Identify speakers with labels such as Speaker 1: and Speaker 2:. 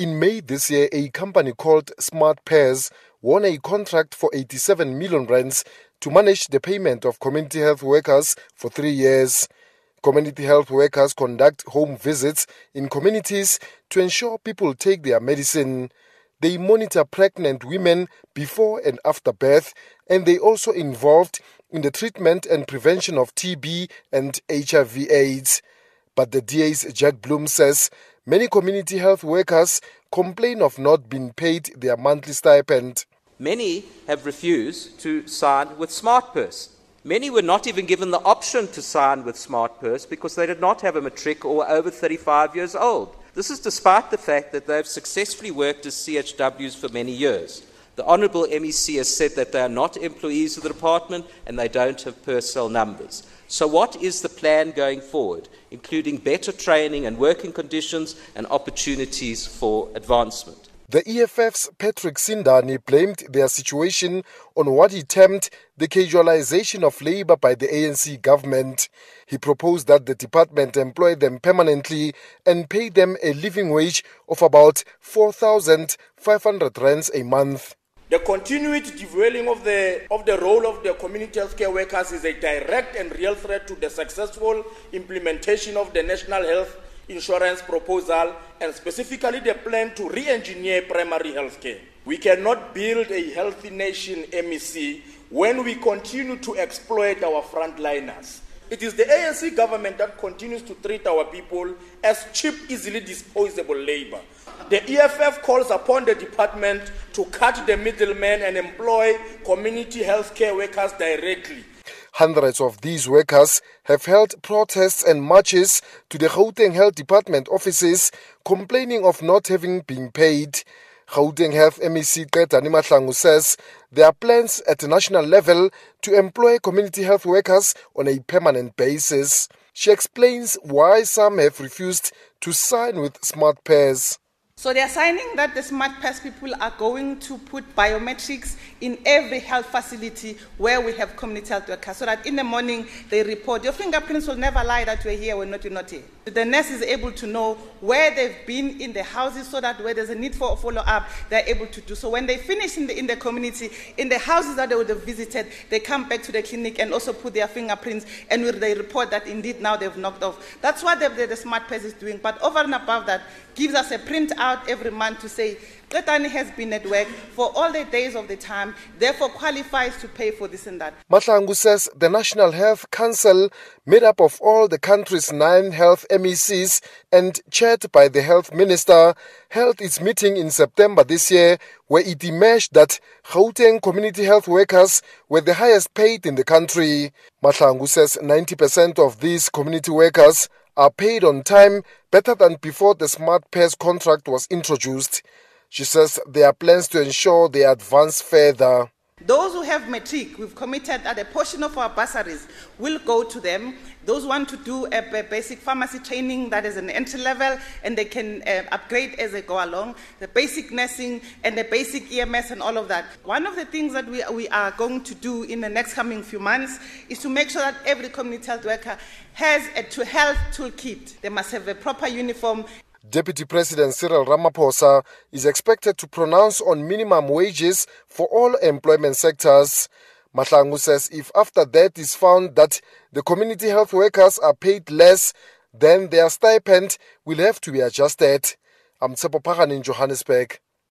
Speaker 1: In May this year, a company called SmartPurse won a contract for 87 million rands to manage the payment of community health workers for three years. Community health workers conduct home visits in communities to ensure people take their medicine. They monitor pregnant women before and after birth, and they also involved in the treatment and prevention of TB and HIV/AIDS. But the DA's Jack Bloom says many community health workers complain of not being paid their monthly stipend.
Speaker 2: Many have refused to sign with SmartPurse. Many were not even given the option to sign with SmartPurse because they did not have a matric or were over 35 years old. This is despite the fact that they have successfully worked as CHWs for many years. The Honourable MEC has said that they are not employees of the department and they don't have personnel numbers. So, what is the plan going forward, including better training and working conditions and opportunities for advancement?
Speaker 1: The EFF's Patrick Sindani blamed their situation on what he termed the casualization of labor by the ANC government. He proposed that the department employ them permanently and pay them a living wage of about 4,500 rands a month.
Speaker 3: The continued devaluing of the, of the role of the community healthcare workers is a direct and real threat to the successful implementation of the National Health insurance proposal and specifically the plan to re-engineer primary health care. We cannot build a healthy nation, MEC, when we continue to exploit our frontliners. It is the ANC government that continues to treat our people as cheap, easily disposable labor. The EFF calls upon the department to cut the middlemen and employ community health care workers directly.
Speaker 1: Hundreds of these workers have held protests and marches to the Gauteng Health Department offices complaining of not having been paid. Gauteng Health MEC Qedani Mahlangu says there are plans at the national level to employ community health workers on a permanent basis. She explains why some have refused to sign with SmartPurse.
Speaker 4: So they are signing that the Smart Pass people are going to put biometrics in every health facility where we have community health workers so that in the morning they report. Your fingerprints will never lie that you're here when not, you're not here. The nurse is able to know where they've been in the houses so that where there's a need for a follow up, they're able to do. So when they finish in the, in the community, in the houses that they would have visited, they come back to the clinic and also put their fingerprints and they report that indeed now they've knocked off. That's what the, the, the SmartPurse is doing. But over and above that, gives us a print out every month to say Qedani has been at work for all the days of the time, therefore qualifies to pay for this and that.
Speaker 1: Mahlangu says the National Health Council, made up of all the country's nine health MECs and chaired by the health minister, held its meeting in September this year where it emerged that Gauteng community health workers were the highest paid in the country. Mahlangu says 90% of these community workers are paid on time better than before the SmartPurse contract was introduced. She says there are plans to ensure they advance further.
Speaker 4: Those who have matric, we've committed that a portion of our bursaries will go to them. Those want to do a, basic pharmacy training that is an entry level and they can uh, upgrade as they go along, the basic nursing and the basic EMS and all of that. One of the things that we, we are going to do in the next coming few months is to make sure that every community health worker has a to health toolkit. They must have a proper uniform
Speaker 1: Deputy President Cyril Ramaphosa is expected to pronounce on minimum wages for all employment sectors. Mahlangu says if after that is found that the community health workers are paid less, then their stipend will have to be adjusted. I'm Tsepo in Johannesburg.